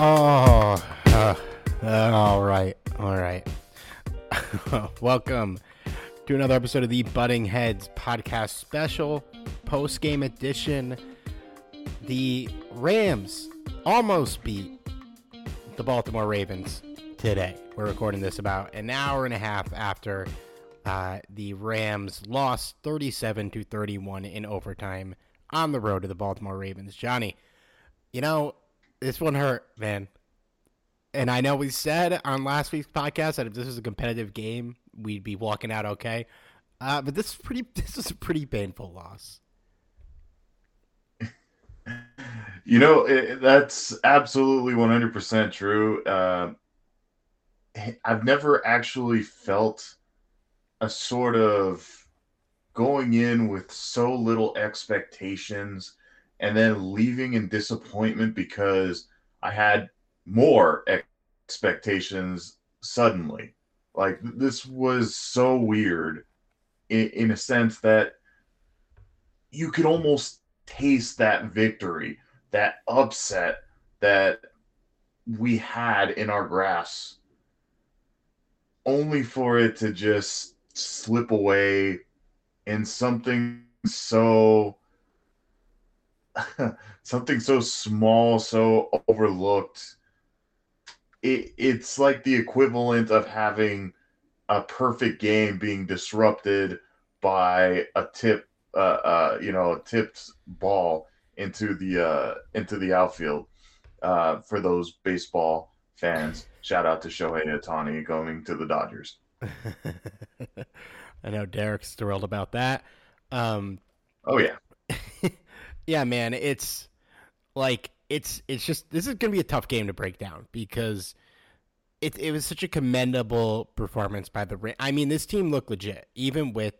Oh, uh, uh, all right, all right. Welcome to another episode of the Butting Heads podcast special, post game edition. The Rams almost beat the Baltimore Ravens today. We're recording this about an hour and a half after uh, the Rams lost 37 to 31 in overtime on the road to the Baltimore Ravens. Johnny, you know, this one hurt, man. And I know we said on last week's podcast that if this was a competitive game, we'd be walking out okay. Uh, but this is pretty. This is a pretty painful loss. You know, it, that's absolutely 100% true. Uh, I've never actually felt a sort of going in with so little expectations and then leaving in disappointment because I had more expectations suddenly. Like this was so weird in, in a sense that you could almost taste that victory, that upset that we had in our grasp, only for it to just slip away in something so something so small, so overlooked. It, it's like the equivalent of having a perfect game being disrupted by a tip, uh, uh, you know, a tipped ball into the uh, into the outfield. Uh, for those baseball fans, shout out to Shohei Ohtani going to the Dodgers. I know Derek's thrilled about that. Um, oh yeah. yeah, man, it's like it's it's just this is gonna be a tough game to break down because it it was such a commendable performance by the. I mean, this team looked legit, even with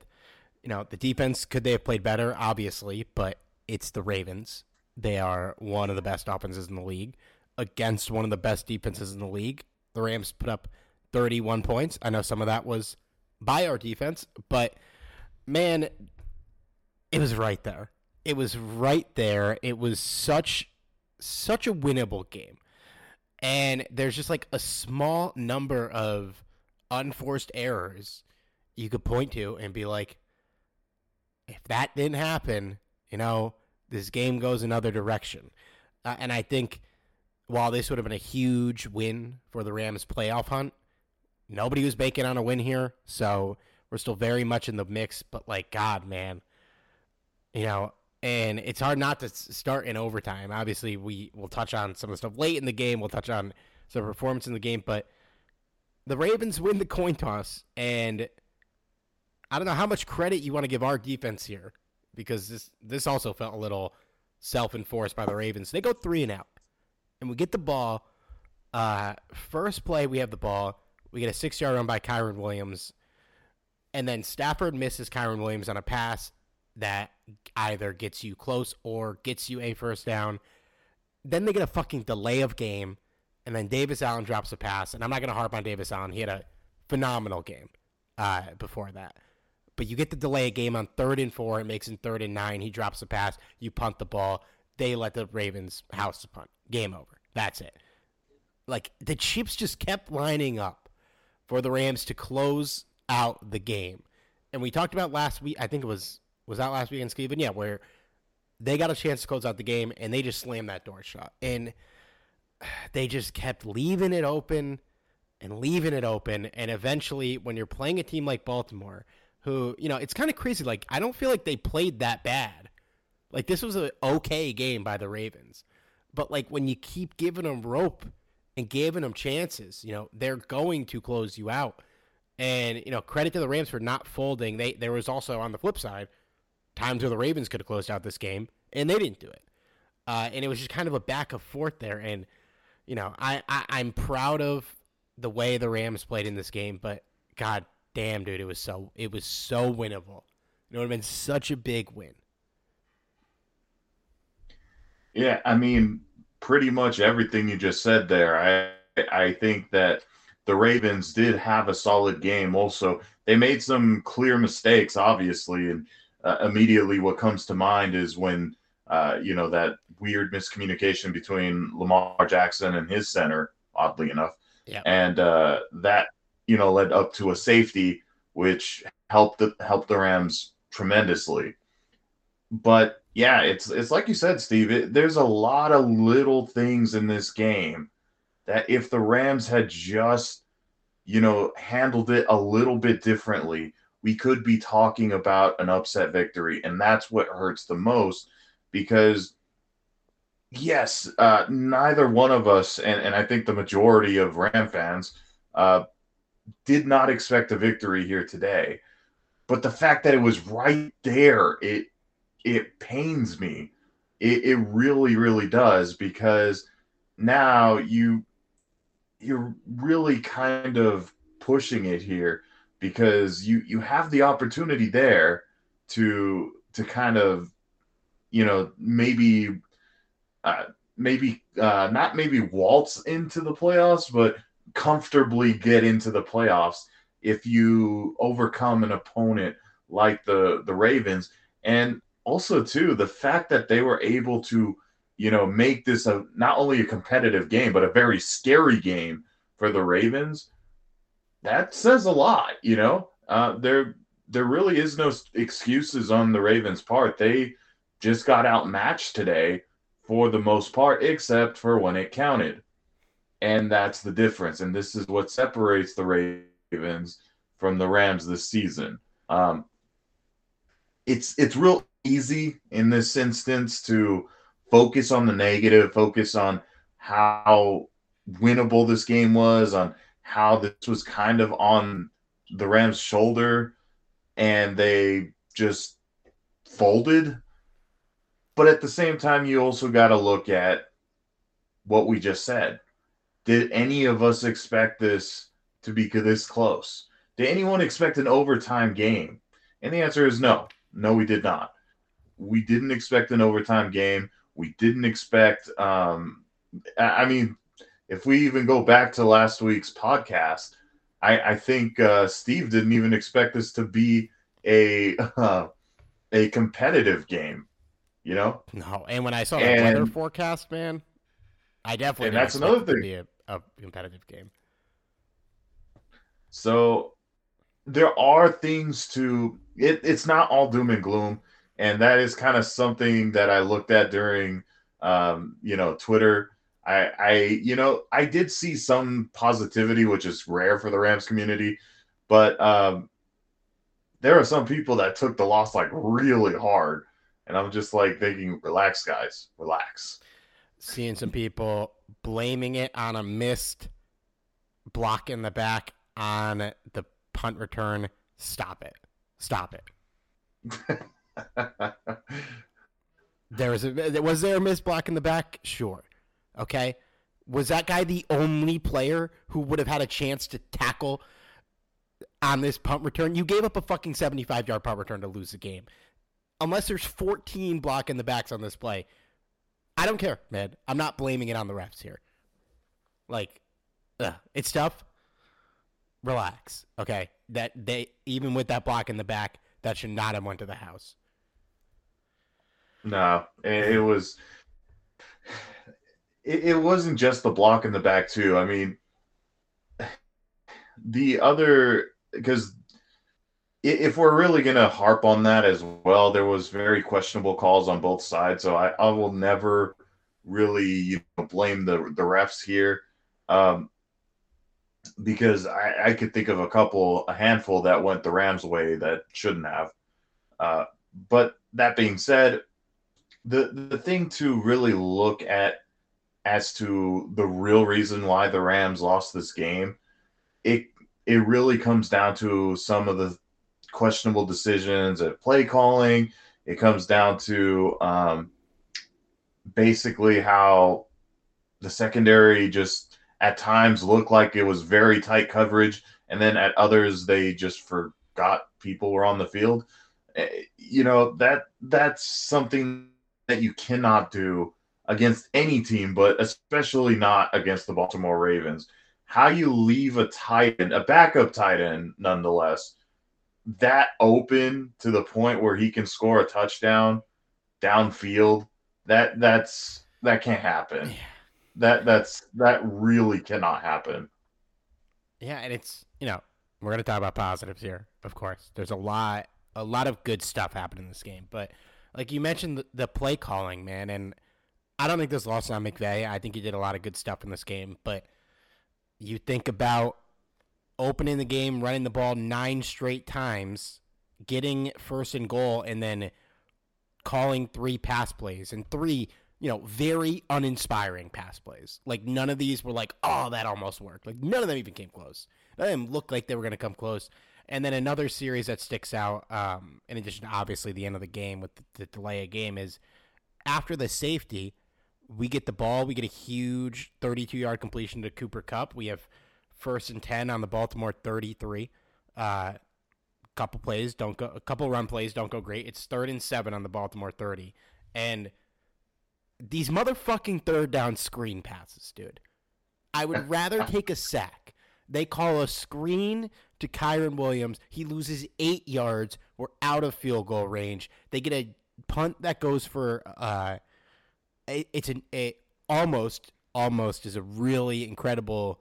you know the defense. Could they have played better? Obviously, but it's the Ravens. They are one of the best offenses in the league against one of the best defenses in the league. The Rams put up 31 points. I know some of that was by our defense, but man, it was right there. It was right there. It was such such a winnable game. And there's just like a small number of unforced errors you could point to and be like if that didn't happen, you know, this game goes another direction. Uh, and I think while this would have been a huge win for the Rams playoff hunt, nobody was banking on a win here. So we're still very much in the mix. But like, God, man, you know, and it's hard not to start in overtime. Obviously, we will touch on some of the stuff late in the game. We'll touch on some performance in the game, but the Ravens win the coin toss, and I don't know how much credit you want to give our defense here because this this also felt a little self enforced by the Ravens. They go three and out, and we get the ball. Uh, first play, we have the ball. We get a six yard run by Kyren Williams. And then Stafford misses Kyren Williams on a pass that either gets you close or gets you a first down. Then they get a fucking delay of game. And then Davis Allen drops a pass. And I'm not going to harp on Davis Allen. He had a phenomenal game uh, before that. But you get the delay of game on third and four. It makes it third and nine. He drops a pass. You punt the ball. They let the Ravens house the punt. Game over. That's it. Like the chips just kept lining up for the Rams to close out the game. And we talked about last week. I think it was was that last weekend, Steven? Yeah, where they got a chance to close out the game and they just slammed that door shut. And they just kept leaving it open and leaving it open. And eventually, when you're playing a team like Baltimore, who, you know, it's kind of crazy. Like, I don't feel like they played that bad. Like, this was an okay game by the Ravens. But, like, when you keep giving them rope and giving them chances, you know, they're going to close you out. And, you know, credit to the Rams for not folding. They There was also, on the flip side, times where the Ravens could have closed out this game, and they didn't do it. Uh, and it was just kind of a back and forth there. And, you know, I, I, I'm proud of the way the Rams played in this game, but God damn, dude, it was so it was so winnable. It would have been such a big win. Yeah, I mean, pretty much everything you just said there. I I think that the Ravens did have a solid game. Also, they made some clear mistakes, obviously, and uh, immediately what comes to mind is when uh, you know that weird miscommunication between Lamar Jackson and his center, oddly enough, yeah. and uh, that you know led up to a safety, which helped the, helped the Rams tremendously. But yeah, it's it's like you said, Steve. It, there's a lot of little things in this game that if the Rams had just you know handled it a little bit differently, we could be talking about an upset victory, and that's what hurts the most because yes, uh, neither one of us, and, and I think the majority of Ram fans, uh, did not expect a victory here today. But the fact that it was right there, it it pains me. It, it really, really does because now you you're really kind of pushing it here because you you have the opportunity there to to kind of you know maybe uh, maybe uh, not maybe waltz into the playoffs, but comfortably get into the playoffs if you overcome an opponent like the the Ravens. And also too, the fact that they were able to, you know, make this a not only a competitive game, but a very scary game for the Ravens, that says a lot, you know. Uh, there there really is no excuses on the Ravens' part. They just got outmatched today for the most part, except for when it counted. And that's the difference. And this is what separates the Ravens from the Rams this season. Um, it's it's real easy in this instance to focus on the negative, focus on how winnable this game was, on how this was kind of on the Rams' shoulder, and they just folded but at the same time, you also got to look at what we just said. Did any of us expect this to be this close? Did anyone expect an overtime game? And the answer is no. No, we did not. We didn't expect an overtime game. We didn't expect. Um, I mean, if we even go back to last week's podcast, I, I think uh, Steve didn't even expect this to be a uh, a competitive game you know. No, and when I saw the weather forecast, man, I definitely and that's another thing. be a, a competitive game. So there are things to it. It's not all doom and gloom, and that is kind of something that I looked at during, um, you know, Twitter. I, I, you know, I did see some positivity, which is rare for the Rams community, but um, there are some people that took the loss like really hard and I'm just like thinking, relax, guys, relax. Seeing some people blaming it on a missed block in the back on the punt return. Stop it. Stop it. there was a was there a missed block in the back? Sure. Okay. Was that guy the only player who would have had a chance to tackle on this punt return? You gave up a fucking 75 yard punt return to lose the game. Unless there's 14 blocking the backs on this play, I don't care, man. I'm not blaming it on the refs here. Like, ugh, it's tough. Relax, okay? That they even with that block in the back, that should not have went to the house. No, it was. It, it wasn't just the block in the back too. I mean, the other because if we're really going to harp on that as well, there was very questionable calls on both sides. So I, I will never really you know, blame the the refs here, um, because I, I could think of a couple, a handful that went the Rams' way that shouldn't have. Uh, but that being said, the the thing to really look at as to the real reason why the Rams lost this game, it it really comes down to some of the questionable decisions at play calling. It comes down to um, basically how the secondary just at times looked like it was very tight coverage, and then at others they just forgot people were on the field. Eh, you know that that's something that you cannot do against any team, but especially not against the Baltimore Ravens. How you leave a tight end, a backup tight end, nonetheless, that open to the point where he can score a touchdown downfield, that that's that can't happen. Yeah. That that's that really cannot happen. Yeah, and it's you know we're gonna talk about positives here, of course. There's a lot a lot of good stuff happened in this game, but like you mentioned the, the play calling, man, and I don't think this lost on McVay. I think he did a lot of good stuff in this game, but you think about opening the game, running the ball nine straight times, getting first and goal, and then calling three pass plays and three, you know, very uninspiring pass plays. Like none of these were like, oh, that almost worked. Like none of them even came close. None of them looked like they were going to come close. And then another series that sticks out, um, in addition to obviously the end of the game with the, the delay of game, is after the safety, we get the ball. We get a huge 32 yard completion to Cooper Kupp. We have first and 10 on the Baltimore 33. Uh, couple plays don't go a couple run plays don't go great. It's third and 7 on the Baltimore 30. And these motherfucking third down screen passes, dude. I would rather take a sack. They call a screen to Kyren Williams. He loses 8 yards. We're out of field goal range. They get a punt that goes for uh it's an a, almost almost is a really incredible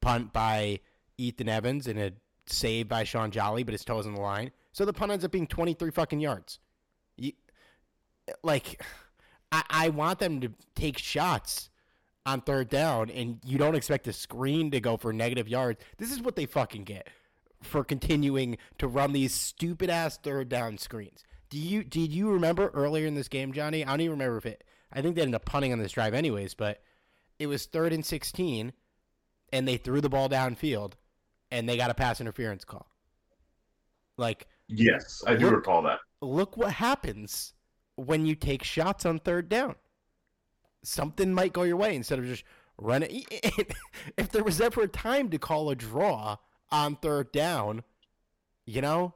punt by Ethan Evans and a save by Shaun Jolly, but his toes on the line. So the punt ends up being 23 fucking yards. You, like, I, I want them to take shots on third down, and you don't expect a screen to go for negative yards. This is what they fucking get for continuing to run these stupid ass third down screens. Do you did you remember earlier in this game, Johnny? I don't even remember if it. I think they ended up punting on this drive anyways, but it was third and sixteen and they threw the ball downfield and they got a pass interference call. Like Yes, I do recall that. Look what happens when you take shots on third down. Something might go your way instead of just running. if there was ever a time to call a draw on third down, you know,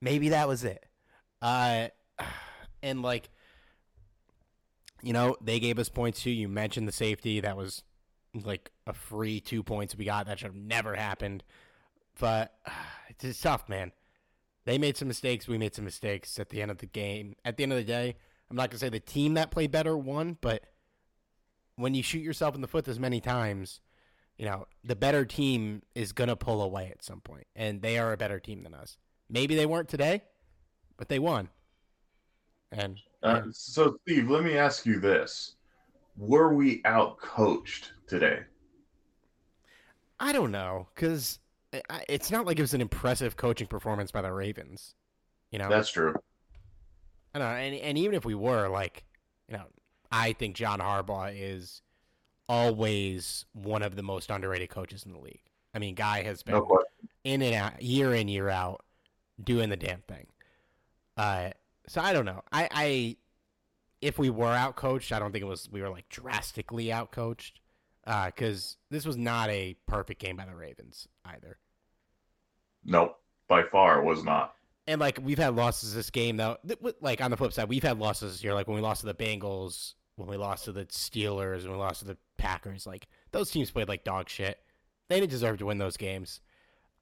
maybe that was it. Uh, and like, you know, they gave us points too. You mentioned the safety that was like a free two points we got. That should have never happened. But it's just tough, man. They made some mistakes. We made some mistakes at the end of the game. At the end of the day, I'm not going to say the team that played better won, but when you shoot yourself in the foot this many times, you know, the better team is going to pull away at some point, and they are a better team than us. Maybe they weren't today, but they won. And, uh, so, Steve, let me ask you this: Were we out coached today? I don't know because it's not like it was an impressive coaching performance by the Ravens. You know, that's true. I don't know, and and even if we were like, you know, I think John Harbaugh is always one of the most underrated coaches in the league. I mean, guy has been no in and out, year in year out, doing the damn thing. Uh, so I don't know. I, I if we were out coached, I don't think it was we were like drastically out coached. because uh, this was not a perfect game by the Ravens either. Nope, by far it was not. And like we've had losses this game though. Like on the flip side, we've had losses this year. Like when we lost to the Bengals, when we lost to the Steelers, when we lost to the Packers. Like those teams played like dog shit. They didn't deserve to win those games.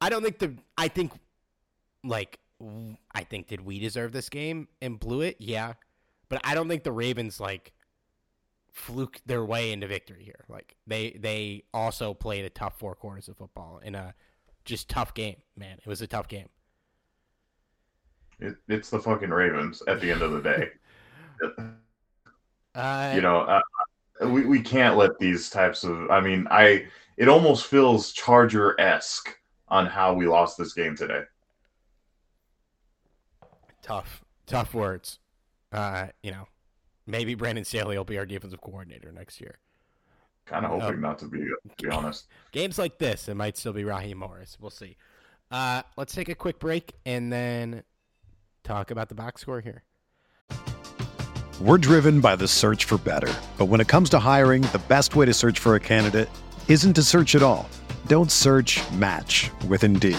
I don't think the. I think, like, I think did we deserve this game and blew it? Yeah, but I don't think the Ravens like fluke their way into victory here. Like they they also played a tough four quarters of football in a just tough game. Man, it was a tough game. It, it's the fucking Ravens at the end of the day. uh, you know, uh, we we can't let these types of. I mean, I it almost feels Charger esque on how we lost this game today. Tough, tough words. Uh, you know, maybe Brandon Staley will be our defensive coordinator next year. Kind of hoping uh, not to be, to be honest. Games like this, it might still be Raheem Morris. We'll see. Uh, let's take a quick break and then talk about the box score here. We're driven by the search for better. But when it comes to hiring, the best way to search for a candidate isn't to search at all. Don't search match with Indeed.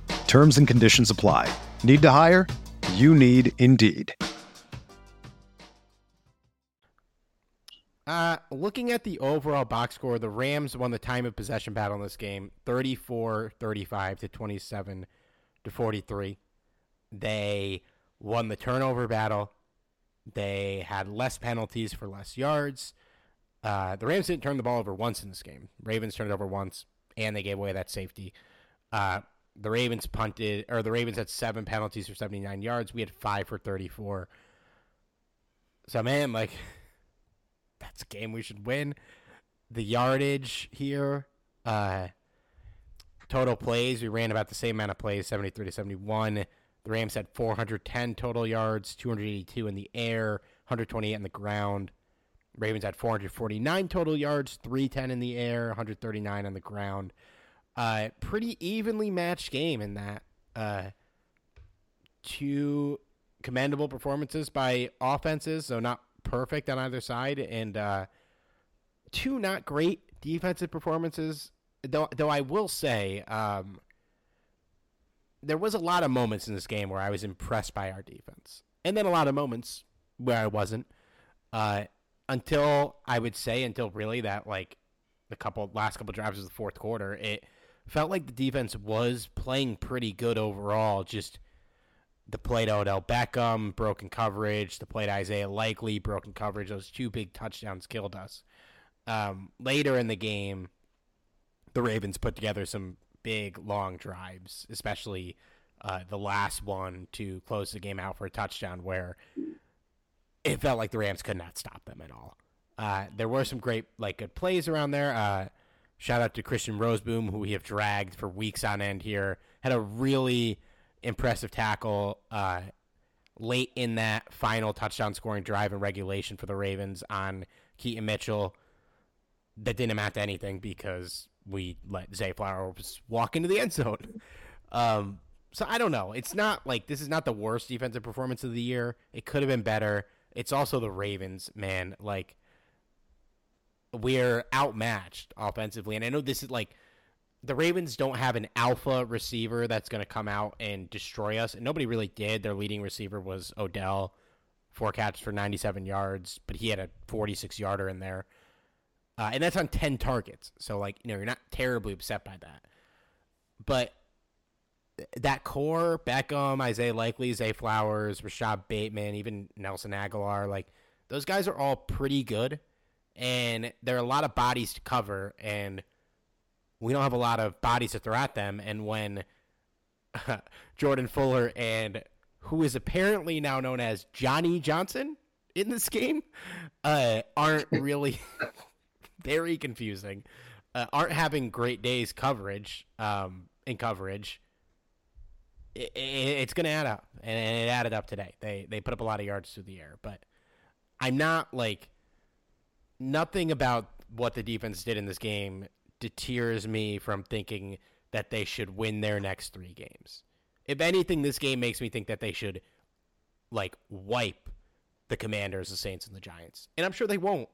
Terms and conditions apply. Need to hire? You need Indeed. Uh, looking at the overall box score, the Rams won the time of possession battle in this game 34 35 to 27 to 43. They won the turnover battle. They had less penalties for less yards. Uh, the Rams didn't turn the ball over once in this game. Ravens turned it over once, and they gave away that safety. Uh, the Ravens punted, or the Ravens had seven penalties for 79 yards. We had five for 34. So, man, like that's a game we should win. The yardage here, uh, total plays, we ran about the same amount of plays, 73 to 71. The Rams had 410 total yards, 282 in the air, 128 on the ground. Ravens had 449 total yards, 310 in the air, 139 on the ground. Uh, pretty evenly matched game in that. Uh, two commendable performances by offenses, so not perfect on either side, and uh, two not great defensive performances. Though, though I will say, um, there was a lot of moments in this game where I was impressed by our defense, and then a lot of moments where I wasn't. Uh, until I would say until really that like the couple last couple drives of the fourth quarter, it felt like the defense was playing pretty good overall. Just the play to Odell Beckham, broken coverage. The play to Isaiah Likely, broken coverage. Those two big touchdowns killed us. Um, later in the game, the Ravens put together some big long drives, especially uh, the last one to close the game out for a touchdown, where it felt like the Rams could not stop them at all. Uh, there were some great like good plays around there. Uh, shout out to Christian Rozeboom, who we have dragged for weeks on end here. Had a really impressive tackle uh, late in that final touchdown scoring drive in regulation for the Ravens on Keaton Mitchell. That didn't amount to anything because we let Zay Flowers walk into the end zone. Um, so I don't know. It's not like this is not the worst defensive performance of the year. It could have been better. It's also the Ravens, man. Like we're outmatched offensively, and I know this is like the Ravens don't have an alpha receiver that's going to come out and destroy us. And nobody really did. Their leading receiver was Odell, four catches for 97 yards, but he had a 46 yarder in there. Uh, and that's on 10 targets. So, like, you know, you're not terribly upset by that. But that core Beckham, Isaiah Likely, Zay Flowers, Rashod Bateman, even Nelson Agholor, like those guys are all pretty good, and there are a lot of bodies to cover, and we don't have a lot of bodies to throw at them. And when Jordan Fuller and who is apparently now known as Johnny Johnson in this game uh, aren't really very confusing. Uh, aren't having great days coverage um, in coverage. It, it, it's going to add up, and it added up today. They they put up a lot of yards through the air, but I'm not like nothing about what the defense did in this game deters me from thinking that they should win their next three games. If anything, this game makes me think that they should like wipe the Commanders, the Saints, and the Giants. And I'm sure they won't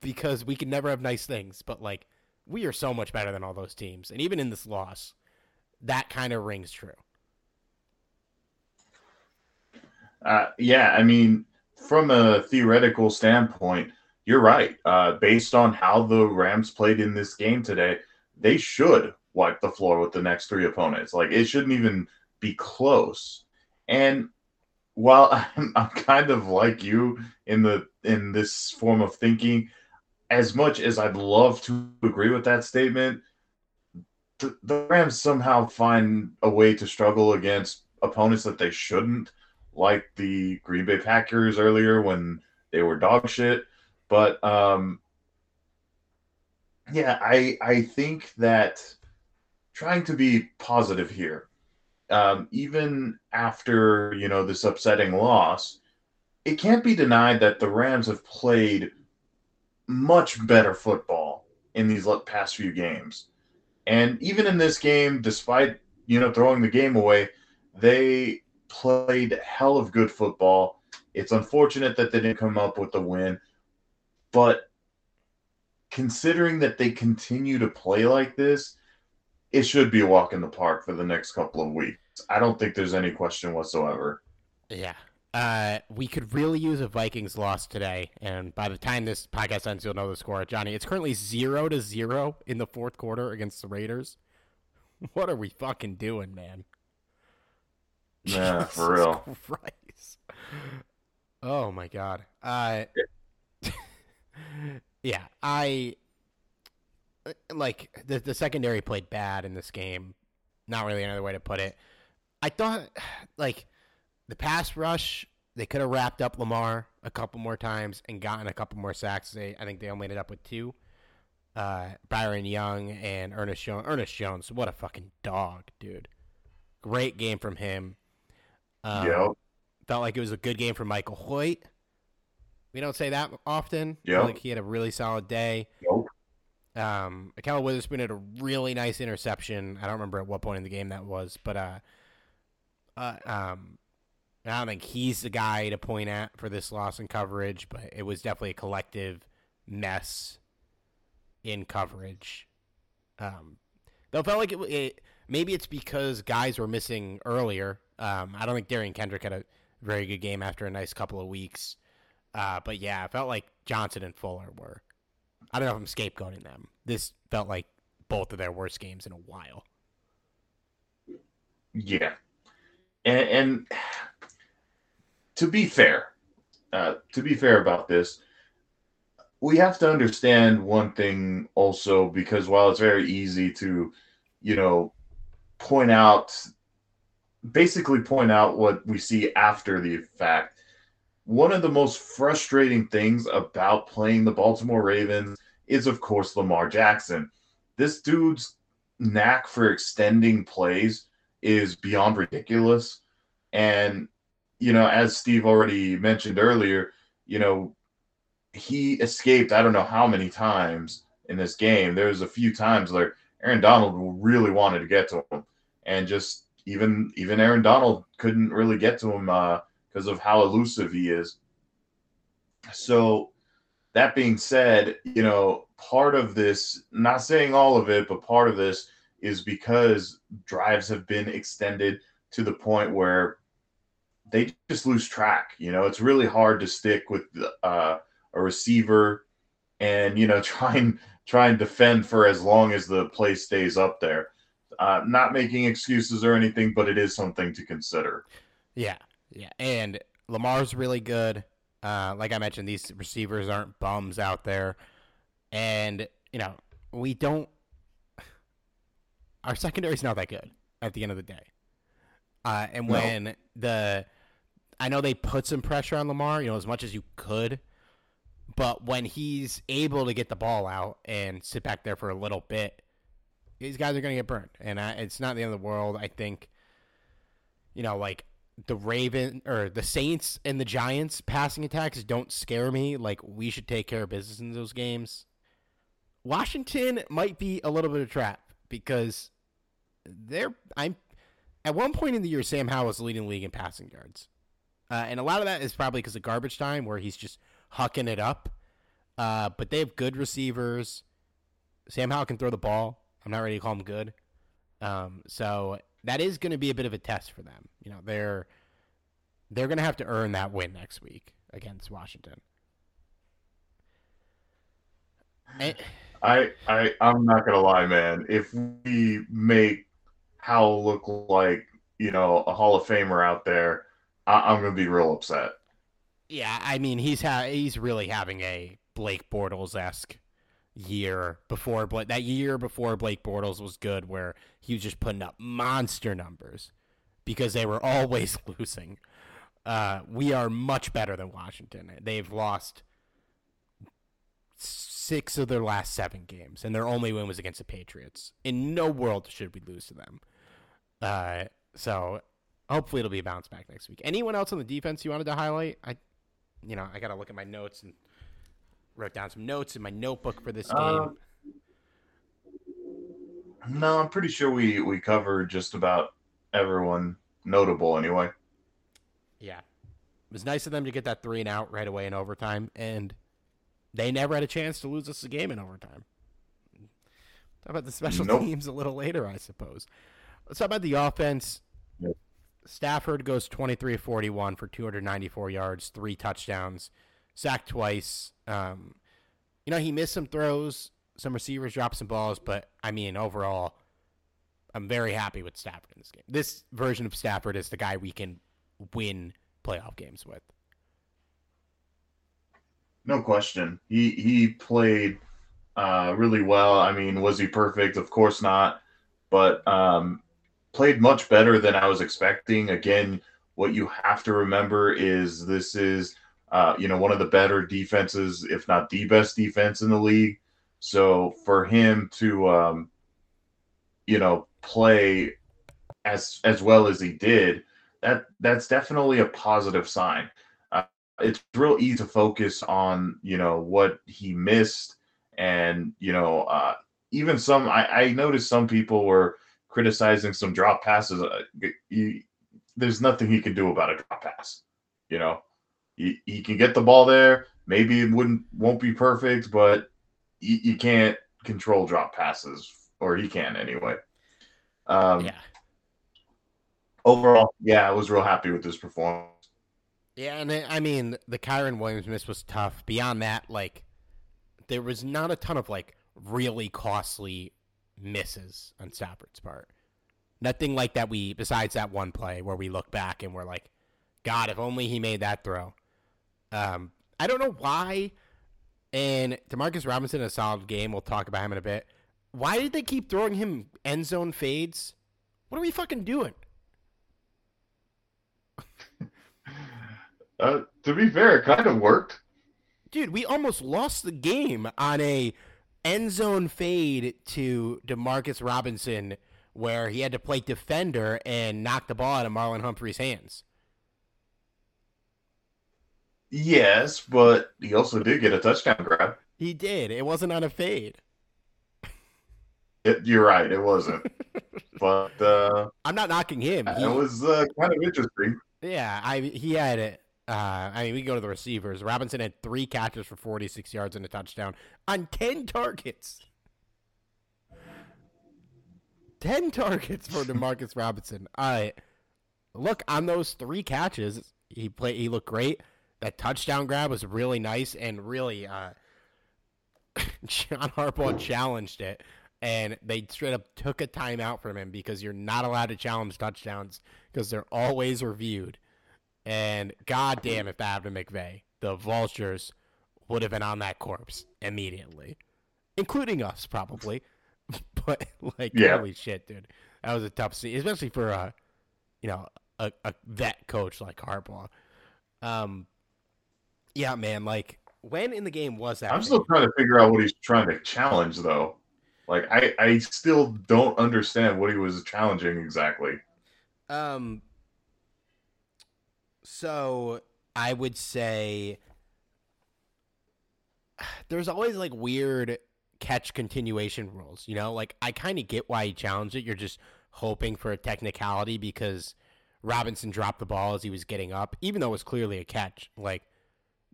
because we can never have nice things. But like, we are so much better than all those teams. And even in this loss, that kind of rings true. Uh, yeah, I mean, from a theoretical standpoint, you're right. Uh, based on how the Rams played in this game today, they should wipe the floor with the next three opponents. Like, it shouldn't even be close. And while I'm, I'm kind of like you in the in this form of thinking, as much as I'd love to agree with that statement, the, the Rams somehow find a way to struggle against opponents that they shouldn't, like the Green Bay Packers earlier when they were dog shit. But um, yeah, I I think that trying to be positive here um, even after you know this upsetting loss, it can't be denied that the Rams have played much better football in these past few games. And even in this game, despite you know throwing the game away, they played hell of good football. It's unfortunate that they didn't come up with the win, but considering that they continue to play like this, it should be a walk in the park for the next couple of weeks. I don't think there's any question whatsoever. Yeah. Uh, we could really use a Vikings loss today, and by the time this podcast ends, you'll know the score. Johnny, it's currently zero to zero in the fourth quarter against the Raiders. What are we fucking doing, man? Yeah, for real. Christ. Oh my god. Uh, yeah, I like the the secondary played bad in this game. Not really another way to put it. I thought like the pass rush they could have wrapped up Lamar a couple more times and gotten a couple more sacks. They I think they only ended up with two. Uh, Byron Young and Ernest Jones. Ernest Jones, what a fucking dog, dude! Great game from him. Um, yeah. Felt like it was a good game for Michael Hoecht. We don't say that often. Yeah. Like he had a really solid day. Yep. Um, Ahkello Witherspoon had a really nice interception. I don't remember at what point in the game that was, but uh, uh, um, I don't think he's the guy to point at for this loss in coverage, but it was definitely a collective mess in coverage. Um, though it felt like it, it, maybe it's because guys were missing earlier. Um, I don't think Derion Kendrick had a very good game after a nice couple of weeks. Uh, but yeah, it felt like Johnson and Fuller were. I don't know if I'm scapegoating them. This felt like both of their worst games in a while. Yeah, and, and to be fair, uh, to be fair about this, we have to understand one thing also because while it's very easy to, you know, point out, basically point out what we see after the fact, one of the most frustrating things about playing the Baltimore Ravens is, of course, Lamar Jackson. This dude's knack for extending plays is beyond ridiculous. And, you know, as Steve already mentioned earlier, you know, he escaped, I don't know how many times in this game. There was a few times where Aaron Donald really wanted to get to him. And just even even Aaron Donald couldn't really get to him uh, because of how elusive he is. So that being said, you know, part of this, not saying all of it, but part of this is because drives have been extended to the point where they just lose track. You know, it's really hard to stick with uh, a receiver and you know try and try and defend for as long as the play stays up there. uh, not making excuses or anything, but it is something to consider. Yeah, yeah, and Lamar's really good. Uh, like I mentioned, these receivers aren't bums out there, and you know we don't. Our secondary's not that good at the end of the day. Uh, and No. when the, I know they put some pressure on Lamar, you know, as much as you could, but when he's able to get the ball out and sit back there for a little bit, these guys are going to get burned, and I, it's not the end of the world. I think, you know, like the Raven or the Saints and the Giants passing attacks don't scare me. Like we should take care of business in those games. Washington might be a little bit of trap because they're I'm at one point in the year Sam Howell was leading the league in passing yards. Uh, and a lot of that is probably because of garbage time where he's just hucking it up. Uh, but they have good receivers. Sam Howell can throw the ball. I'm not ready to call him good. Um, so that is going to be a bit of a test for them. You know, they're they're going to have to earn that win next week against Washington. And, I, I, I'm not gonna lie, man. If we make Howell look like you know a Hall of Famer out there, I, I'm gonna be real upset. yeah, I mean he's ha- he's really having a Blake Bortles esque year before Blake that year before Blake Bortles was good, where he was just putting up monster numbers because they were always losing. Uh, we are much better than Washington. They've lost six of their last seven games, and their only win was against the Patriots. In no world should we lose to them. Uh, so hopefully it'll be a bounce back next week. Anyone else on the defense you wanted to highlight? I, you know, I got to look at my notes and wrote down some notes in my notebook for this game. Um, No, I'm pretty sure we we covered just about everyone notable anyway. Yeah. It was nice of them to get that three and out right away in overtime, and they never had a chance to lose us a game in overtime. Talk about the special Nope. teams a little later, I suppose. Let's talk about the offense. Yep. Stafford goes 23 41 for 294 yards, three touchdowns, sacked twice. Um, you know, he missed some throws, some receivers dropped some balls, but I mean, overall, I'm very happy with Stafford in this game. This version of Stafford is the guy we can win playoff games with. No question. He he played uh, really well. I mean, was he perfect? Of course not. But um, played much better than I was expecting. Again, what you have to remember is this is uh, you know one of the better defenses, if not the best defense in the league. So for him to um, you know play as as well as he did, that that's definitely a positive sign. It's real easy to focus on you know what he missed and you know uh, even some I, I noticed some people were criticizing some drop passes. Uh, he, there's nothing he can do about a drop pass you know he, he can get the ball there maybe it wouldn't won't be perfect but you, you can't control drop passes or he can anyway um yeah. overall yeah i was real happy with this performance Yeah, and I I mean, the Kyren Williams miss was tough. Beyond that, like, there was not a ton of, like, really costly misses on Stafford's part. Nothing like that we, besides that one play where we look back and we're like, God, if only he made that throw. Um, I don't know why. And Demarcus Robinson, a solid game. We'll talk about him in a bit. Why did they keep throwing him end zone fades? What are we fucking doing? uh, to be fair it kind of worked Dude, we almost lost the game on a end zone fade to Demarcus Robinson where he had to play defender and knock the ball out of Marlon Humphrey's hands. Yes, but he also did get a touchdown grab. He did. It wasn't on a fade. It, you're right, it wasn't. but uh, I'm not knocking him. He- it was uh, kind of interesting. yeah, I he had it. Uh, I mean, we go to the receivers. Robinson had three catches for 46 yards and a touchdown on 10 targets. 10 targets for Demarcus Robinson. All right. Look, on those three catches, he played he looked great. That touchdown grab was really nice and really uh John Harbaugh challenged it. and they straight up took a timeout from him because you're not allowed to challenge touchdowns because they're always reviewed. And goddamn, if that happened to McVay, the vultures would have been on that corpse immediately, including us probably. but like, yeah. holy shit, dude, that was a tough scene, especially for a, you know, a, a vet coach like Harbaugh. Um, yeah, man, like when in the game was that? I'm still trying to figure out what he's trying to challenge, though. Like, I I still don't understand what he was challenging exactly. Um. So I would say there's always like weird catch continuation rules. You know, like I kind of get why he challenged it. You're just hoping for a technicality because Robinson dropped the ball as he was getting up, even though it was clearly a catch. Like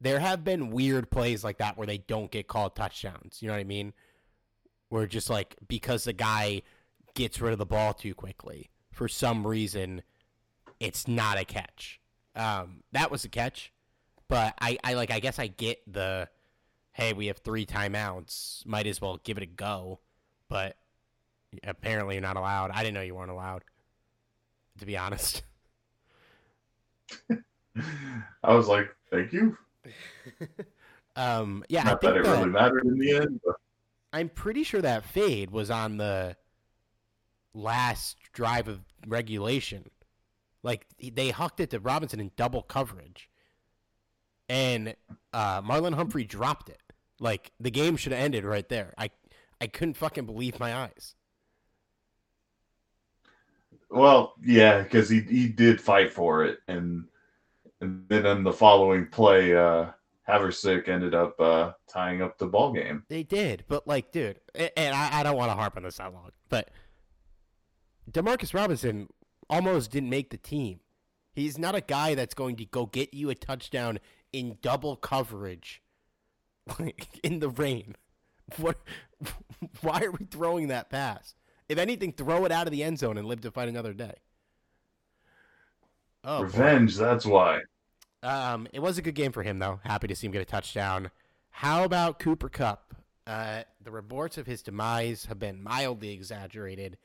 there have been weird plays like that where they don't get called touchdowns. You know what I mean? Where just like because the guy gets rid of the ball too quickly for some reason, it's not a catch. Um, that was a catch, but I, I like I guess I get the hey we have three timeouts, might as well give it a go, but apparently you're not allowed. I didn't know you weren't allowed. To be honest. I was like, thank you. um, yeah, not that it that, really mattered in the end. But... I'm pretty sure that fade was on the last drive of regulation. Like they hucked it to Robinson in double coverage, and uh, Marlon Humphrey dropped it. Like the game should have ended right there. I I couldn't fucking believe my eyes. Well, yeah, because he he did fight for it, and and then in the following play, uh, Havrisik ended up uh, tying up the ball game. They did, but like, dude, and I, I don't want to harp on this that long, but Demarcus Robinson almost didn't make the team. He's not a guy that's going to go get you a touchdown in double coverage like in the rain. What? Why are we throwing that pass? If anything, throw it out of the end zone and live to fight another day. Oh, revenge. Boy. That's why. Um, it was a good game for him, though. Happy to see him get a touchdown. How about Cooper Kupp? Uh, the reports of his demise have been mildly exaggerated.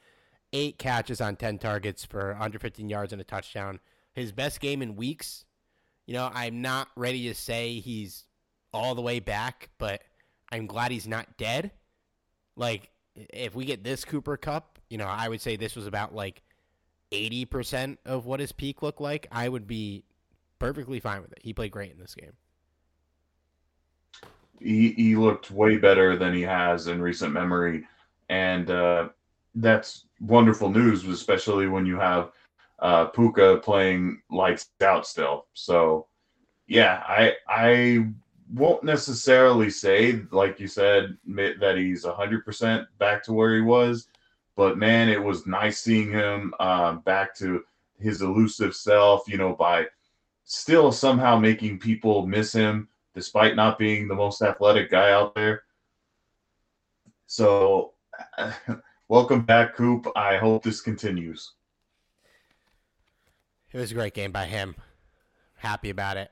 Eight catches on 10 targets for 115 yards and a touchdown. His best game in weeks. You know, I'm not ready to say he's all the way back, but I'm glad he's not dead. Like, if we get this Cooper Kupp, you know, I would say this was about like 80% of what his peak looked like. I would be perfectly fine with it. He played great in this game. He, he looked way better than he has in recent memory. And uh, that's wonderful news, especially when you have uh, Puka playing lights out still. So, yeah, I I won't necessarily say, like you said, that he's 100% back to where he was, but man, it was nice seeing him uh, back to his elusive self, you know, by still somehow making people miss him despite not being the most athletic guy out there. So, welcome back, Coop. I hope this continues. It was a great game by him. Happy about it.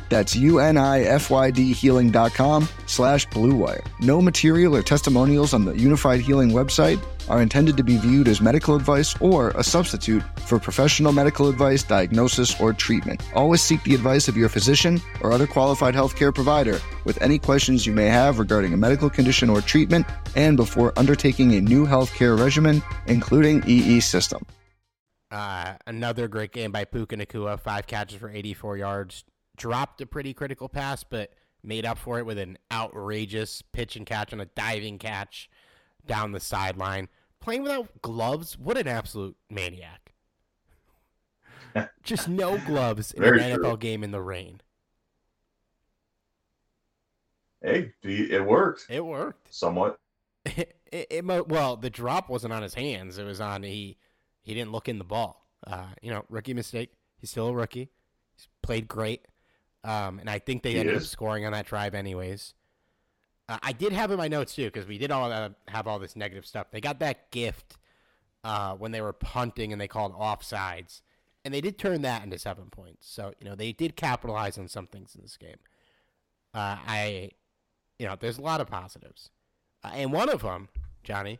That's U-N-I-F-Y-D healing.com slash bluewire. No material or testimonials on the Unifyd Healing website are intended to be viewed as medical advice or a substitute for professional medical advice, diagnosis, or treatment. Always seek the advice of your physician or other qualified healthcare provider with any questions you may have regarding a medical condition or treatment and before undertaking a new healthcare regimen, including EE system. Uh, another great game by Puka Nacua, five catches for 84 yards, dropped a pretty critical pass, but made up for it with an outrageous pitch and catch on a diving catch down the sideline. Playing without gloves, what an absolute maniac. Just no gloves in Very an true. NFL game in the rain. Hey, it worked It worked. somewhat. it, it, mo- well, the drop wasn't on his hands. It was on he he didn't look in the ball. Uh, you know, rookie mistake. He's still a rookie. He's played great. Um, and I think they He ended up scoring on that drive anyways. Uh, I did have in my notes too because we did all uh, have all this negative stuff. They got that gift uh, when they were punting and they called offsides, and they did turn that into seven points. So you know they did capitalize on some things in this game. Uh, I, you know, there's a lot of positives. Uh, and one of them, Johnny,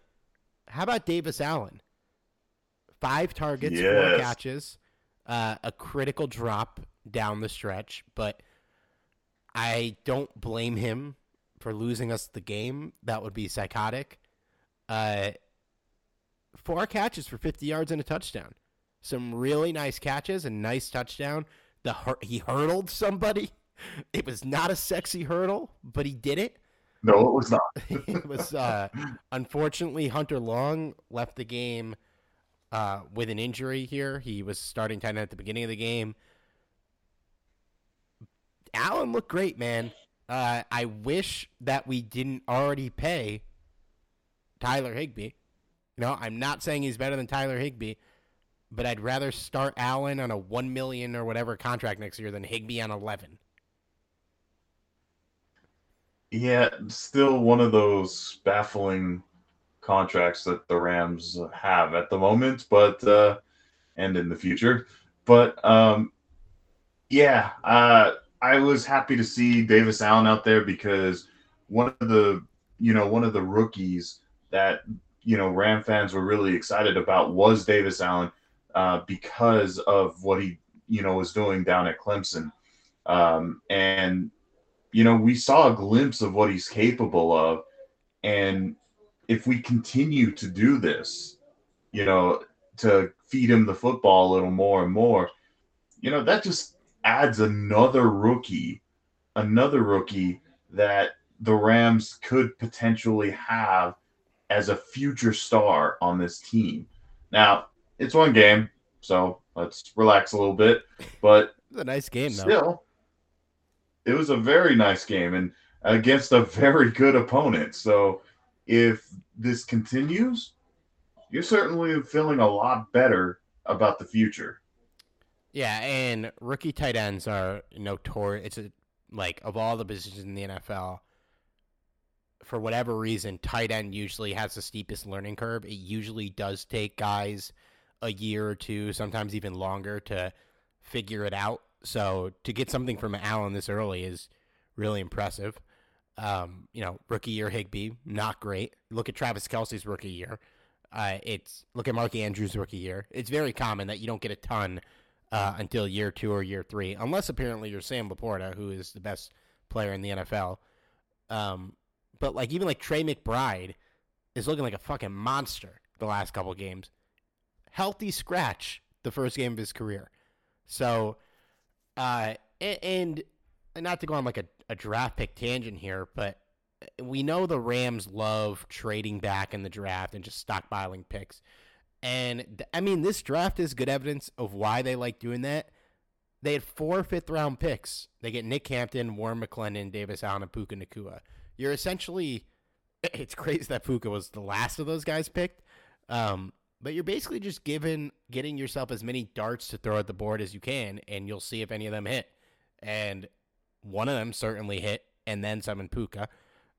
how about Davis Allen? Five targets, four catches, uh, a critical drop down the stretch, but I don't blame him for losing us the game. That would be psychotic. Uh, four catches for 50 yards and a touchdown. Some really nice catches and nice touchdown. The hur- he hurdled somebody. It was not a sexy hurdle, but he did it No, it was not. it was uh, unfortunately Hunter Long left the game uh, with an injury here. He was starting tight end at the beginning of the game. Allen looked great, man. Uh, I wish that we didn't already pay Tyler Higbee. You know, I'm not saying he's better than Tyler Higbee, but I'd rather start Allen on a one million or whatever contract next year than Higbee on eleven. Yeah, still one of those baffling contracts that the Rams have at the moment, but uh, and in the future. But um, yeah, uh, I was happy to see Davis Allen out there because one of the you know one of the rookies that you know Ram fans were really excited about was Davis Allen uh, because of what he you know was doing down at Clemson, um, and you know, we saw a glimpse of what he's capable of. And if we continue to do this, you know, to feed him the football a little more and more, you know, that just adds another rookie, another rookie that the Rams could potentially have as a future star on this team. Now, it's one game, so let's relax a little bit. But a nice game, though. still, it was a very nice game and against a very good opponent. So if this continues, you're certainly feeling a lot better about the future. Yeah, and rookie tight ends are notorious. It's a, like of all the positions in the NFL, for whatever reason, tight end usually has the steepest learning curve. It usually does take guys a year or two, sometimes even longer, to figure it out. So to get something from Allen this early is really impressive. Um, you know, rookie year Higbee, not great. Look at Travis Kelce's rookie year. Uh, it's look at Mark Andrews' rookie year. It's very common that you don't get a ton uh, until year two or year three, unless apparently you're Sam LaPorta, who is the best player in the NFL. Um, but like even like Trey McBride is looking like a fucking monster the last couple games. Healthy scratch the first game of his career. So, uh, and, and not to go on like a, a draft pick tangent here, but we know the Rams love trading back in the draft and just stockpiling picks. And th- I mean, this draft is good evidence of why they like doing that. They had four fifth round picks. They get Nick Hampton, Warren McClendon, Davis Allen, and Puka Nacua. You're essentially, it's crazy that Puka was the last of those guys picked. Um, but you're basically just given getting yourself as many darts to throw at the board as you can, and you'll see if any of them hit. And one of them certainly hit, and then some in Puka.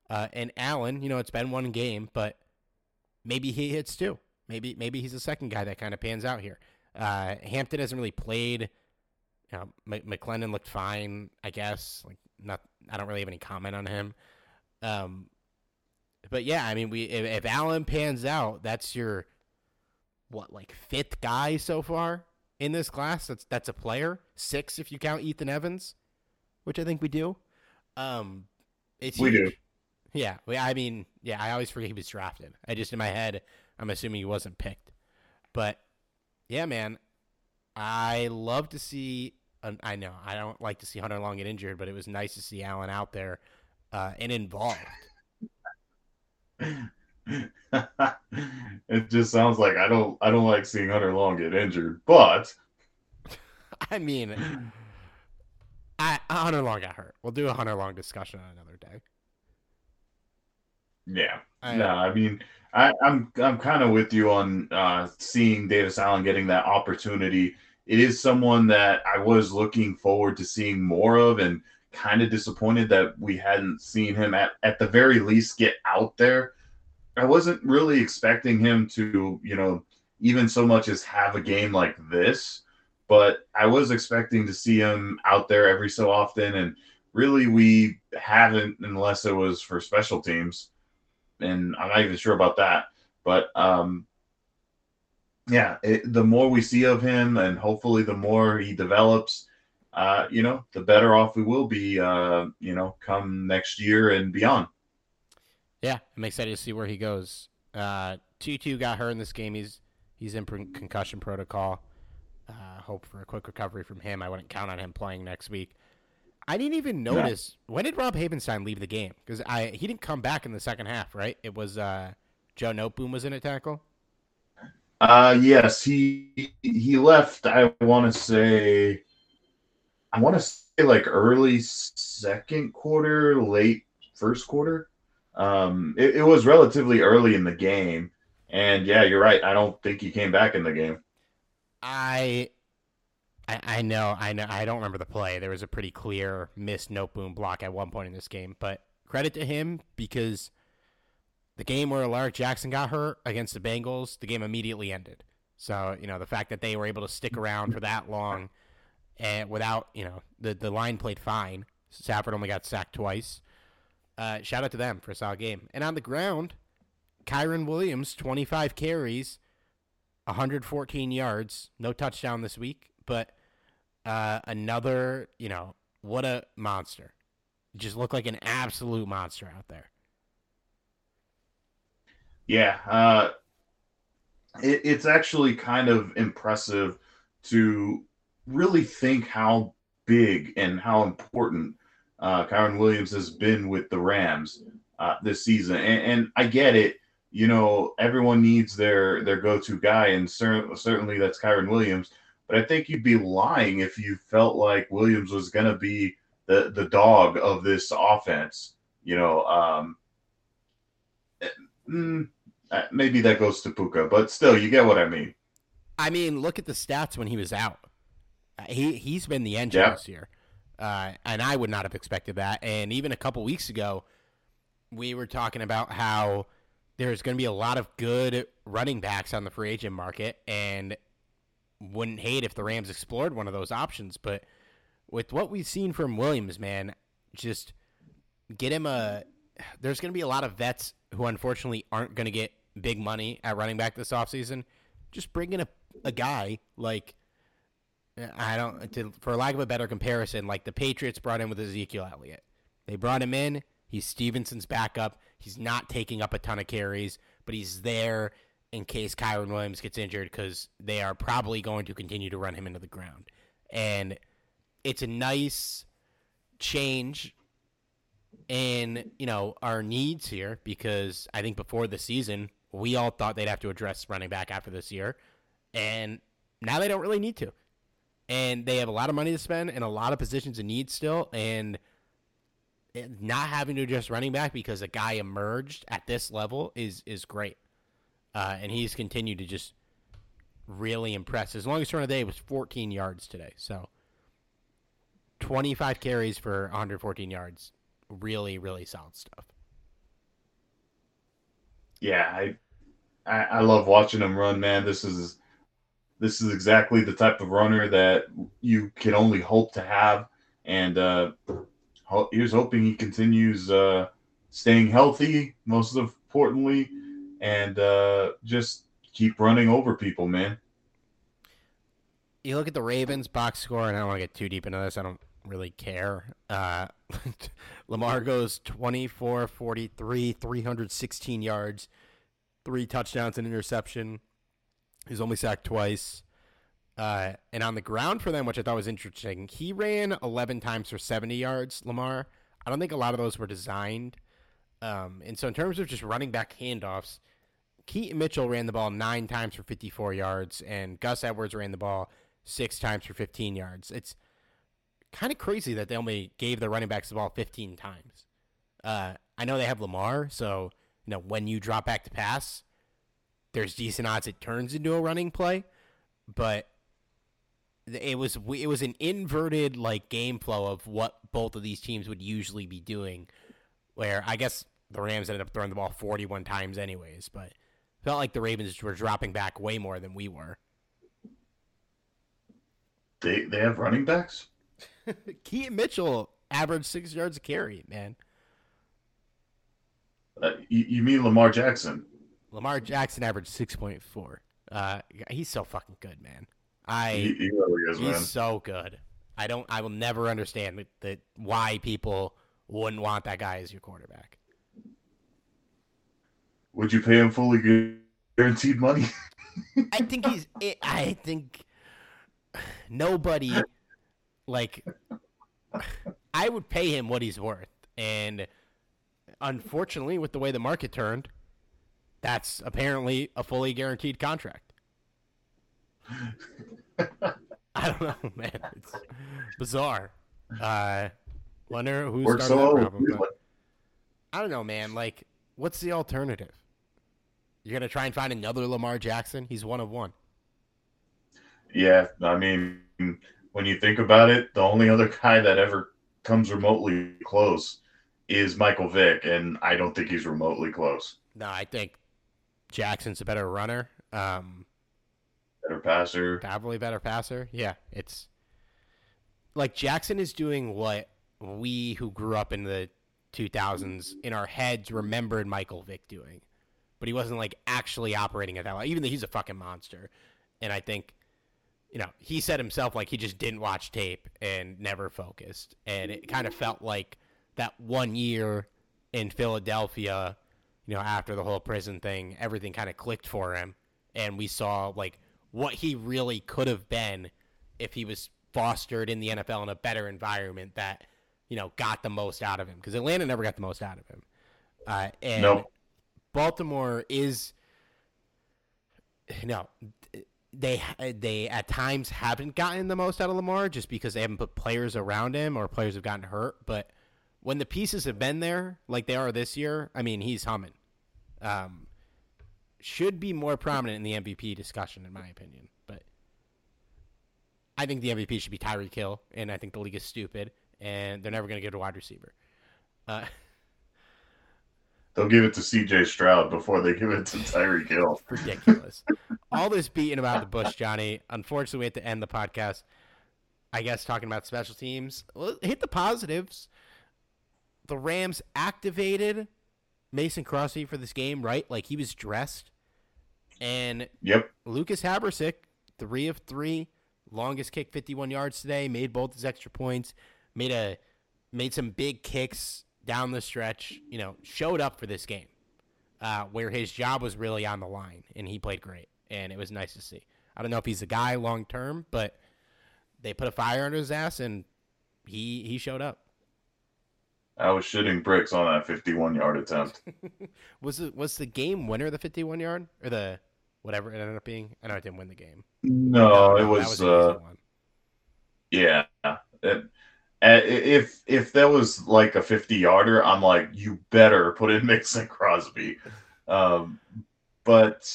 Uh, and Allen, you know, it's been one game, but maybe he hits too. Maybe maybe he's the second guy that kind of pans out here. Uh, Hampton hasn't really played. You know, M- McClendon looked fine, I guess. Like not, I don't really have any comment on him. Um, but yeah, I mean, we if, if Allen pans out, that's your what like fifth guy so far in this class. That's that's a player six if you count Ethan Evans, which I think we do. Um, it's We do. Yeah, I mean, yeah, I always forget he was drafted. I just in my head, I'm assuming he wasn't picked. But yeah, man, I love to see. I know I don't like to see Hunter Long get injured, but it was nice to see Allen out there uh, and involved. it just sounds like I don't I don't like seeing Hunter Long get injured, but I mean, I Hunter Long got hurt. We'll do a Hunter Long discussion on another day. Yeah. I, no, I mean, I, am I'm, I'm kind of with you on uh, seeing Davis Allen getting that opportunity. It is someone that I was looking forward to seeing more of, and kind of disappointed that we hadn't seen him at at the very least get out there. I wasn't really expecting him to, you know, even so much as have a game like this, but I was expecting to see him out there every so often, and really we haven't unless it was for special teams and I'm not even sure about that. But um, yeah, it, the more we see of him, and hopefully the more he develops, uh, you know, the better off we will be, uh, you know, come next year and beyond. Yeah, I'm excited to see where he goes. Uh, Tutu got hurt in this game. He's he's in concussion protocol. Uh, hope for a quick recovery from him. I wouldn't count on him playing next week. I didn't even notice yeah. when did Rob Havenstein leave the game because I he didn't come back in the second half, right? It was uh, Joe Noteboom was in a tackle. Uh yes, he he left. I want to say, I want to say like early second quarter, late first quarter. Um, it, it was relatively early in the game, and yeah, you're right. I don't think he came back in the game. I I, I know, I know. I don't remember the play. There was a pretty clear missed Noteboom block at one point in this game, but credit to him because the game where Alaric Jackson got hurt against the Bengals, the game immediately ended. So you know the fact that they were able to stick around for that long and without you know the the line played fine. Stafford only got sacked twice. Uh, shout out to them for a solid game. And on the ground, Kyren Williams, 25 carries, 114 yards, no touchdown this week but uh, another, you know, what a monster. Just looked like an absolute monster out there. Yeah, uh, it, it's actually kind of impressive to really think how big and how important uh, Kyren Williams has been with the Rams uh, this season. And, and, I get it. You know, everyone needs their their go to guy, and cer- certainly that's Kyren Williams. But I think you'd be lying if you felt like Williams was going to be the the dog of this offense. You know, um, eh, mm, eh, maybe that goes to Puka, but still, you get what I mean. I mean, look at the stats when he was out. Uh, he he's been the engine yeah. this year, uh, and I would not have expected that. And even a couple weeks ago, we were talking about how there's going to be a lot of good running backs on the free agent market, and wouldn't hate if the Rams explored one of those options. But with what we've seen from Williams, man, just get him a. There's going to be a lot of vets who unfortunately aren't going to get big money at running back this offseason. Just bring in a, a guy like. I don't, to, for lack of a better comparison, like the Patriots brought in with Ezekiel Elliott. They brought him in. He's Stevenson's backup. He's not taking up a ton of carries, but he's there in case Kyren Williams gets injured because they are probably going to continue to run him into the ground. And it's a nice change in, you know, our needs here because I think before the season, we all thought they'd have to address running back after this year. And now they don't really need to. And they have a lot of money to spend and a lot of positions in need still. And not having to address running back because a guy emerged at this level is is great. Uh, and he's continued to just really impress. His longest run of the day was 14 yards today. So 25 carries for 114 yards. Really, really solid stuff. Yeah, I, I, I love watching him run, man. This is this is exactly the type of runner that you can only hope to have, and uh, here's hoping he continues uh, staying healthy. Most importantly, and uh, just keep running over people, man. You look at the Ravens box score, and I don't want to get too deep into this. I don't really care. Uh, Lamar goes 24 43, 316 yards, three touchdowns and interception. He's only sacked twice. Uh, and on the ground for them, which I thought was interesting, he ran 11 times for 70 yards, Lamar. I don't think a lot of those were designed. Um, and so, in terms of just running back handoffs, Keaton Mitchell ran the ball nine times for 54 yards, and Gus Edwards ran the ball six times for 15 yards. It's kind of crazy that they only gave the running backs the ball 15 times. Uh, I know they have Lamar, so you know when you drop back to pass, there's decent odds it turns into a running play, but it was it was an inverted like game flow of what both of these teams would usually be doing. Where I guess the Rams ended up throwing the ball 41 times anyways, but felt like the Ravens were dropping back way more than we were. They they have running backs. Keaton Mitchell averaged six yards a carry, man. Uh, you, you mean Lamar Jackson? Lamar Jackson averaged six point four. Uh, he's so fucking good, man. I He, he really is, he's man. so good. I don't. I will never understand that, that why people wouldn't want that guy as your quarterback. Would you pay him fully guaranteed money? I think he's. I think nobody like. I would pay him what he's worth, and unfortunately, with the way the market turned, that's apparently a fully guaranteed contract. I don't know, man. It's bizarre. Uh, wonder who's started so that problem, but- I don't know, man. Like, what's the alternative? You're gonna try and find another Lamar Jackson? He's one of one. Yeah, I mean, when you think about it, the only other guy that ever comes remotely close is Michael Vick, and I don't think he's remotely close. No, I think Jackson's a better runner. Um, Better passer. probably better passer. Yeah, it's like Jackson is doing what we who grew up in the 2000s in our heads remembered Michael Vick doing, but he wasn't like actually operating at that level. Even though he's a fucking monster, and I think you know he said himself like he just didn't watch tape and never focused, and it kind of felt like that one year in Philadelphia, you know, after the whole prison thing, everything kind of clicked for him, and we saw like what he really could have been if he was fostered in the NFL in a better environment that you know got the most out of him because Atlanta never got the most out of him. Uh, and Nope. Baltimore is no they they at times haven't gotten the most out of Lamar just because they haven't put players around him or players have gotten hurt. But when the pieces have been there, like they are this year, I mean he's humming. Um, should be more prominent in the MVP discussion, in my opinion. But I think the MVP should be Tyreek Hill, and I think the league is stupid, and they're never going to get a wide receiver. Uh, They'll give it to C.J. Stroud before they give it to Tyreek Hill. ridiculous. All this beating about the Bush, Johnny. Unfortunately, we have to end the podcast. I guess talking about special teams. Well, hit the positives. The Rams activated Mason Crosby for this game, right? Like he was dressed, and Yep. Lucas Havrisik, three of three, longest kick, fifty-one yards today. Made both his extra points. Made a made some big kicks down the stretch. You know, showed up for this game, uh, where his job was really on the line, and he played great, and it was nice to see. I don't know if he's a guy long term, but they put a fire under his ass, and he he showed up. I was shitting bricks on that 51 yard attempt. Was it was the game winner the fifty-one yard or the whatever it ended up being? I know it didn't win the game. No, it that was, uh, yeah. It- if if that was like a 50 yarder, I'm like, you better put in Mason Crosby. Um, but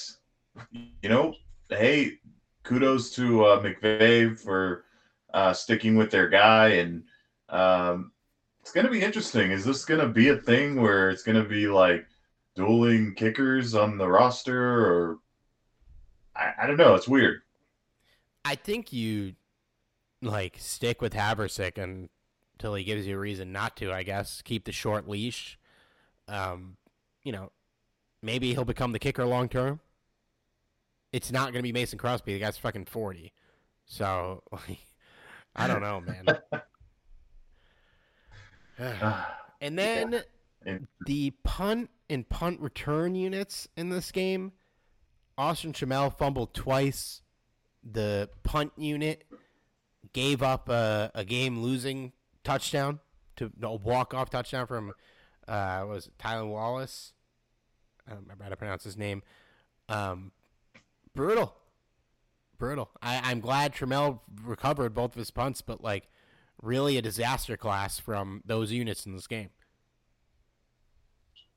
you know, hey, kudos to uh, McVay for uh, sticking with their guy, and um, it's gonna be interesting. Is this gonna be a thing where it's gonna be like dueling kickers on the roster, or I, I don't know. It's weird. I think you like stick with Havrisik until he gives you a reason not to. I guess keep the short leash. Um, you know, maybe he'll become the kicker long term. It's not going to be Mason Crosby. The guy's fucking forty. So like, I don't know, man. and then And- the punt and punt return units in this game. Austin Trammell fumbled twice. The punt unit gave up a, a game losing touchdown to a walk off touchdown from uh was it Tylan Wallace? I don't remember how to pronounce his name. Um brutal. brutal. I, I'm glad Trammell recovered both of his punts, but like really a disaster class from those units in this game.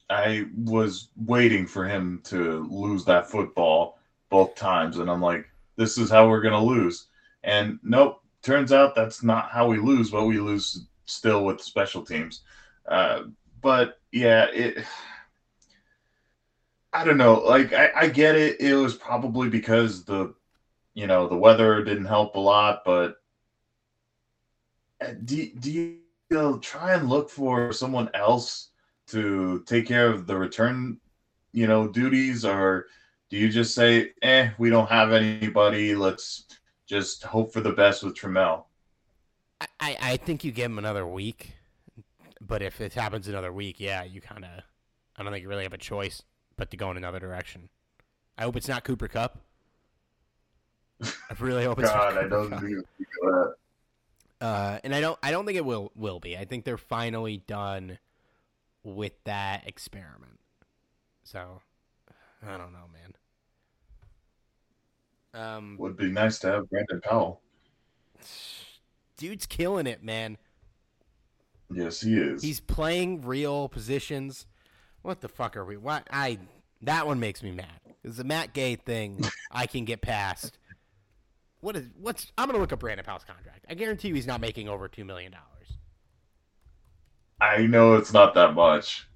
I was waiting for him to lose that football both times, and I'm like, this is how we're gonna lose. And nope, turns out that's not how we lose, but we lose still with special teams. Uh, but yeah, it. I don't know. Like I, I get it. It was probably because the, you know, the weather didn't help a lot. But uh, do do you, know, try and look for someone else to take care of the return, you know, duties, or do you just say, "Eh, we don't have anybody. Let's just hope for the best with Trammell"? I, I think you give him another week, but if it happens another week, yeah, you kind of. I don't think you really have a choice but to go in another direction. I hope it's not Cooper Kupp. I really hope it's God, not I don't Kupp. think that. Uh, and I don't I don't think it will will be. I think they're finally done with that experiment. So I don't know, man. Um, Would be nice to have Brandon Powell. dude's killing it, man. Yes, he is. He's playing real positions. What the fuck are we? What I that one makes me mad. It's the Matt Gay thing I can get past. What is what's? I'm gonna look up Brandon Powell's contract. I guarantee you he's not making over two million dollars. I know it's not that much.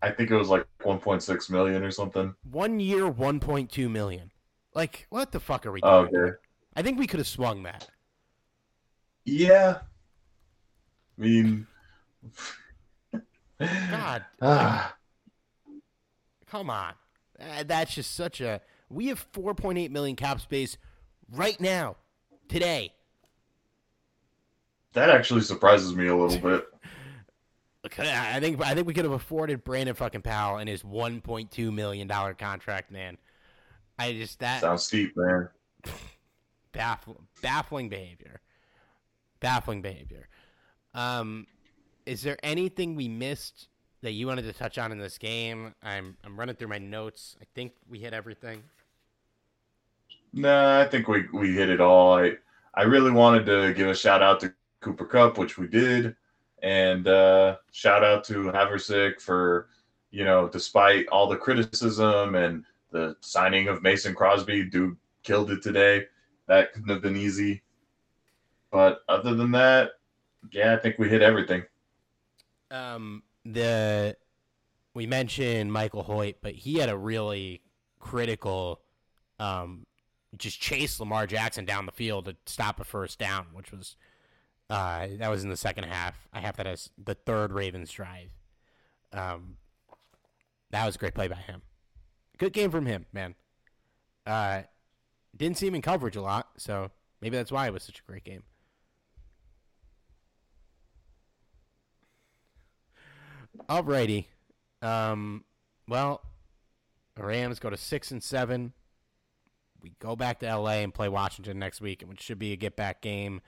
I think it was like 1.6 million or something. One year, one point two million. Like what the fuck are we Oh, doing? okay. I think we could have swung that. Yeah. I mean, God, Ah, come on. Uh, that's just such a. We have 4.8 million cap space right now, today. that actually surprises me a little bit. I think I think we could have afforded Brandon fucking Powell and his 1.2 million dollar contract, man. I just that Sounds steep, man. baffling, baffling behavior, baffling behavior. Um, is there anything we missed that you wanted to touch on in this game? I'm I'm running through my notes. I think we hit everything. Nah, I think we, we hit it all. I I really wanted to give a shout out to Cooper Kupp, which we did, and uh, shout out to Havrisik for you know, despite all the criticism and the signing of Mason Crosby, dude killed it today. That couldn't have been easy. But other than that, yeah, I think we hit everything. Um, the we mentioned Michael Hoecht, but he had a really critical, um, just chase Lamar Jackson down the field to stop a first down, which was uh that was in the second half. I have that as the third Ravens drive. Um, that was a great play by him. Good game from him, man. Uh, didn't see him in coverage a lot, so maybe that's why it was such a great game. Alrighty. Um, well, Rams go to six and seven. We go back to LA and play Washington next week, which should be a get back game.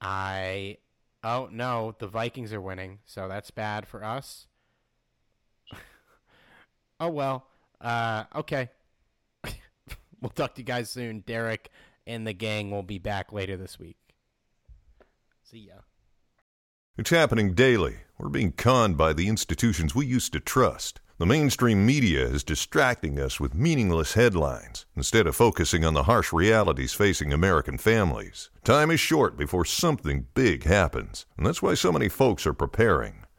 I oh no, the Vikings are winning, so that's bad for us. oh well. Uh, okay. we'll talk to you guys soon. Derek and the gang will be back later this week. See ya. It's happening daily. We're being conned by the institutions we used to trust. The mainstream media is distracting us with meaningless headlines instead of focusing on the harsh realities facing American families. Time is short before something big happens, and that's why so many folks are preparing.